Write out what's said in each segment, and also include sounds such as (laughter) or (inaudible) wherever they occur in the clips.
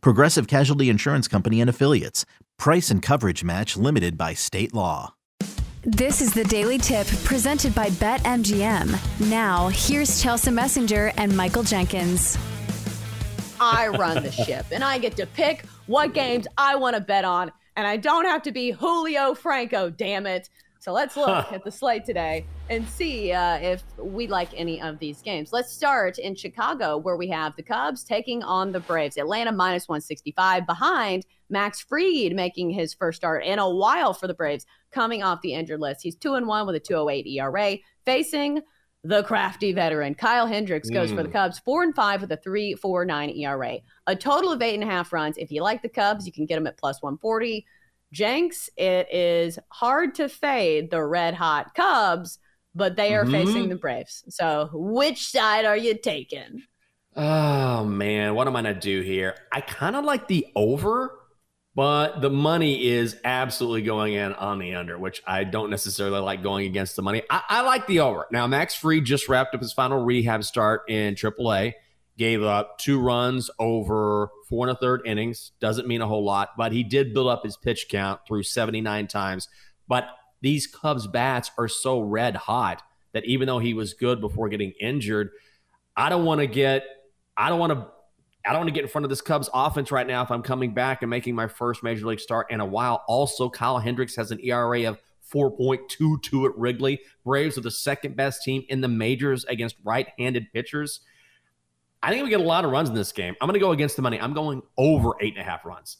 Progressive Casualty Insurance Company and Affiliates. Price and coverage match limited by state law. This is the Daily Tip presented by BetMGM. Now, here's Chelsea Messenger and Michael Jenkins. I run the ship and I get to pick what games I want to bet on, and I don't have to be Julio Franco, damn it. So let's look at the slate today and see uh, if we like any of these games. Let's start in Chicago, where we have the Cubs taking on the Braves. Atlanta minus 165 behind Max Fried making his first start in a while for the Braves, coming off the injured list. He's 2 and 1 with a 208 ERA, facing the crafty veteran. Kyle Hendricks goes mm. for the hmm. Cubs, 4 and 5 with a 3.49 ERA. A total of eight and a half runs. If you like the Cubs, you can get them at plus 140. Jenks, it is hard to fade the red hot Cubs, but they are mm-hmm. facing the Braves. So, which side are you taking? Oh man, what am I gonna do here? I kind of like the over, but the money is absolutely going in on the under, which I don't necessarily like going against the money. I, I like the over. Now, Max Fried just wrapped up his final rehab start in AAA gave up two runs over four and a third innings. Doesn't mean a whole lot, but he did build up his pitch count through 79 times. But these Cubs bats are so red hot that even though he was good before getting injured, I don't want to get, I don't want to. I don't want to get in front of this Cubs offense right now if I'm coming back and making my first major league start in a while. Also, Kyle Hendricks has an ERA of 4.22 at Wrigley. Braves are the second best team in the majors against right handed pitchers. I think we get a lot of runs in this game. I'm going to go against the money. I'm going over eight and a half runs.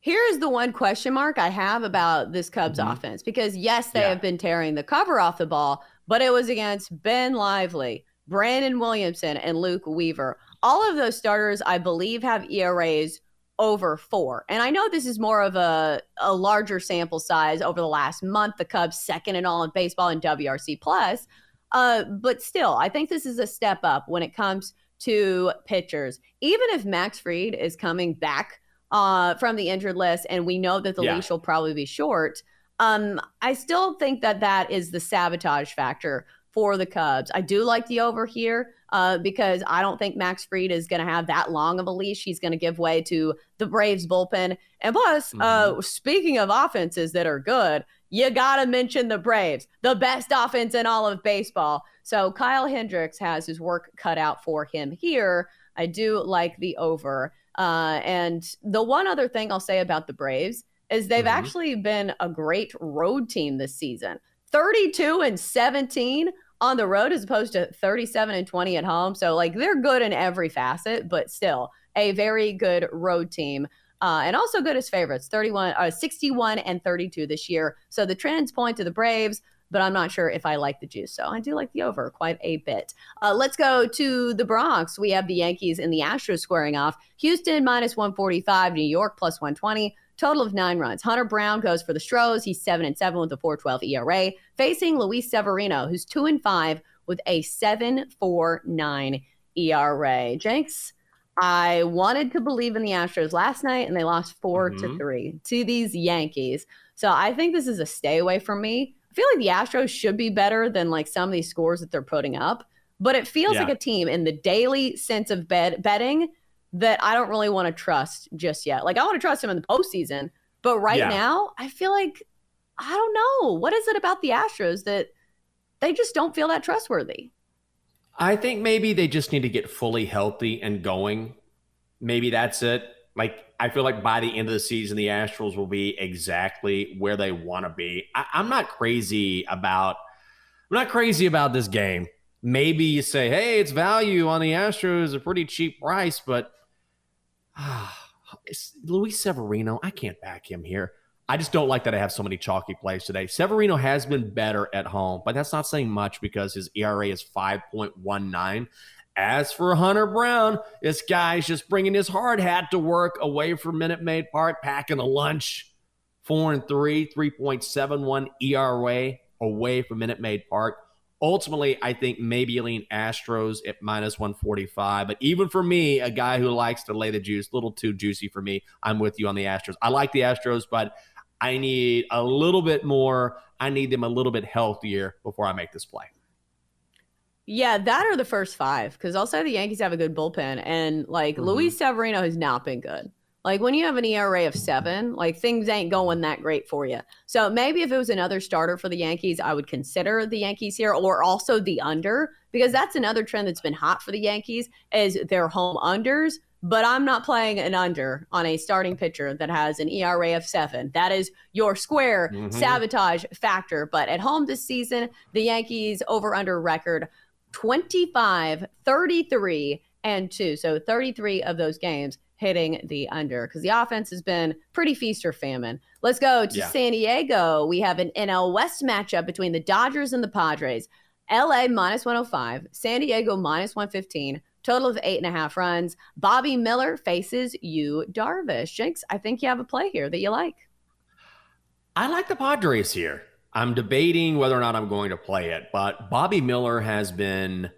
Here's the one question mark I have about this Cubs mm-hmm. offense because, yes, they yeah. have been tearing the cover off the ball, but it was against Ben Lively, Brandon Williamson, and Luke Weaver. All of those starters, I believe, have ERAs over four. And I know this is more of a, a larger sample size over the last month. The Cubs second in all in baseball in WRC plus, uh, but still, I think this is a step up when it comes to pitchers. Even if Max Fried is coming back uh, from the injured list, and we know that the yeah. leash will probably be short, um, I still think that that is the sabotage factor for the Cubs. I do like the over here uh, because I don't think Max Fried is going to have that long of a leash. He's going to give way to the Braves bullpen. And plus, uh, mm-hmm. uh, speaking of offenses that are good, you got to mention the Braves, the best offense in all of baseball. So Kyle Hendricks has his work cut out for him here. I do like the over. Uh, and the one other thing I'll say about the Braves is they've mm-hmm. actually been a great road team this season 32 and 17 on the road as opposed to 37 and 20 at home. So, like, they're good in every facet, but still a very good road team. Uh, and also good as favorites. 31 uh, 61 and 32 this year. So the trends point to the braves but i'm not sure if i like the juice. So i do like the over quite a bit. Uh, let's go to the bronx. We have the yankees and the astros squaring off. Houston minus 145 new york plus 120 total of nine runs hunter brown goes for the stros he's 7 and 7 with a 412 era facing luis severino who's 2 and 5 with a 749 era jenks I wanted to believe in the Astros last night, and they lost 4 mm-hmm. to three to these Yankees. So I think this is a stay away from me. I feel like the Astros should be better than like some of these scores that they're putting up, but it feels yeah. like a team in the daily sense of bed betting that I don't really want to trust just yet. Like I want to trust him in the postseason, but right yeah. now I feel like I don't know what is it about the Astros that they just don't feel that trustworthy. I think maybe they just need to get fully healthy and going. Maybe that's it. Like I feel like by the end of the season, the Astros will be exactly where they want to be. I, I'm not crazy about. I'm not crazy about this game. Maybe you say, "Hey, it's value on the Astros, a pretty cheap price," but ah, Luis Severino, I can't back him here. I just don't like that I have so many chalky plays today. Severino has been better at home, but that's not saying much because his ERA is 5.19. As for Hunter Brown, this guy's just bringing his hard hat to work away from Minute Maid Park, packing a lunch. Four and three, 3.71 ERA away from Minute Maid Park. Ultimately, I think maybe lean Astros at minus 145. But even for me, a guy who likes to lay the juice, a little too juicy for me, I'm with you on the Astros. I like the Astros, but I need a little bit more. I need them a little bit healthier before I make this play. Yeah, that are the first five because I'll the Yankees have a good bullpen, and like mm-hmm. Luis Severino has not been good. Like when you have an ERA of seven, like things ain't going that great for you. So maybe if it was another starter for the Yankees, I would consider the Yankees here, or also the under because that's another trend that's been hot for the Yankees is their home unders. But I'm not playing an under on a starting pitcher that has an ERA of seven. That is your square mm-hmm. sabotage factor. But at home this season, the Yankees over under record 25, 33, and two. So 33 of those games hitting the under because the offense has been pretty feast or famine. Let's go to yeah. San Diego. We have an NL West matchup between the Dodgers and the Padres. LA minus 105, San Diego minus 115, total of eight and a half runs. Bobby Miller faces Yu Darvish. Jenks, I think you have a play here that you like. I like the Padres here. I'm debating whether or not I'm going to play it, but Bobby Miller has been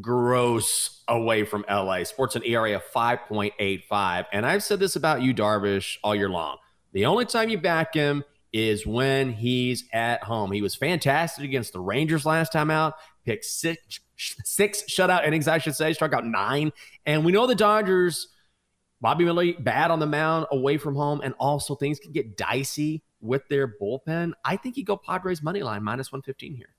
gross away from LA. Sports an ERA of 5.85. And I've said this about Yu, Darvish, all year long. The only time you back him is when he's at home. He was fantastic against the Rangers last time out, picked six, six shutout innings, I should say, struck out nine. And we know the Dodgers, Bobby Miller, bad on the mound away from home, and also things can get dicey with their bullpen. I think you go Padres money line minus 115 here.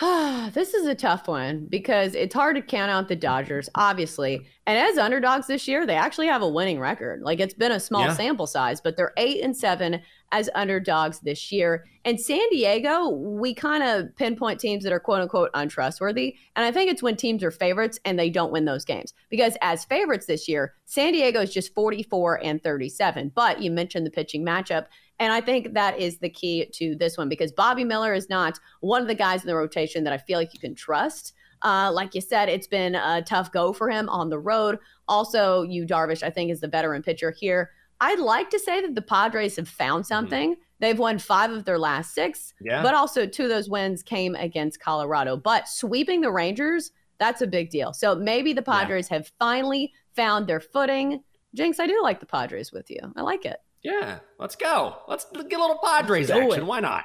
(sighs) this is a tough one because it's hard to count out the Dodgers, obviously. And as underdogs this year, they actually have a winning record. Like it's been a small yeah. sample size, but they're eight and seven as underdogs this year. And San Diego, we kind of pinpoint teams that are quote unquote untrustworthy. And I think it's when teams are favorites and they don't win those games. Because as favorites this year, San Diego is just 44 and 37. But you mentioned the pitching matchup. And I think that is the key to this one because Bobby Miller is not one of the guys in the rotation that I feel like you can trust. Uh, like you said, it's been a tough go for him on the road. Also, Yu Darvish, I think, is the veteran pitcher here. I'd like to say that the Padres have found mm-hmm. something. Mm-hmm. They've won five of their last six, yeah. but also two of those wins came against Colorado. But sweeping the Rangers, that's a big deal. So maybe the Padres yeah. have finally found their footing. Jenks, I do like the Padres with you. I like it. Yeah, let's go. Let's get a little Padres action. It. Why not?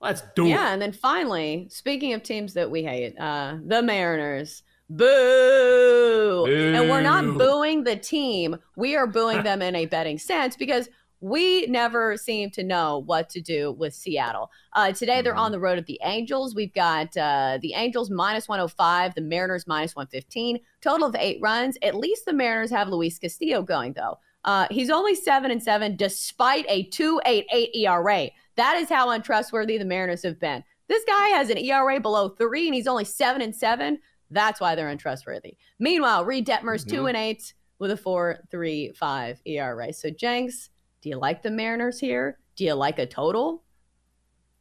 Let's do yeah, it. Yeah, and then finally, speaking of teams that we hate, uh, the Mariners. Boo! Boo! And we're not booing the team. We are booing them in a betting sense because we never seem to know what to do with Seattle. Uh, today, they're on mm-hmm. the road at the Angels. We've got uh, the Angels minus 105, the Mariners minus 115, total of eight runs. At least the Mariners have Luis Castillo going, though. Uh, he's only seven and seven despite a 2.88 ERA. That is how untrustworthy the Mariners have been. This guy has an ERA below three, and he's only seven and seven. That's why they're untrustworthy. Meanwhile, Reid Detmers mm-hmm. two and eight with a four three five ERA. So Jenks, do you like the Mariners here? Do you like a total?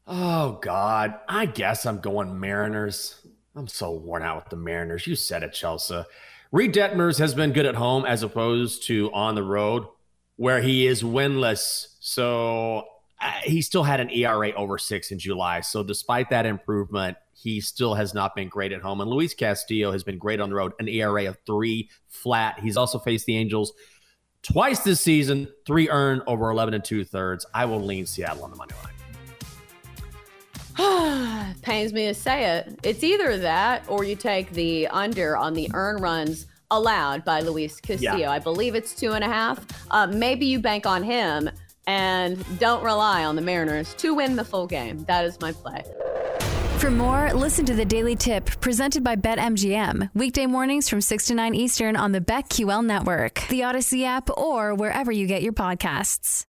Oh God, I guess I'm going Mariners. I'm so worn out with the Mariners. You said it, Chelsea. Reid Detmers has been good at home as opposed to on the road where he is winless. So he still had an ERA over six in July. So despite that improvement, he still has not been great at home. And Luis Castillo has been great on the road, an ERA of three flat. He's also faced the Angels twice this season, three earned over 11 and two thirds. I will lean Seattle on the money line. (sighs) Pains me to say it. It's either that or you take the under on the earn runs allowed by Luis Castillo. Yeah. I believe it's two and a half. Uh, maybe you bank on him and don't rely on the Mariners to win the full game. That is my play. For more, listen to the Daily Tip presented by BetMGM. Weekday mornings from 6 to 9 Eastern on the BetQL network, the Audacy app, or wherever you get your podcasts.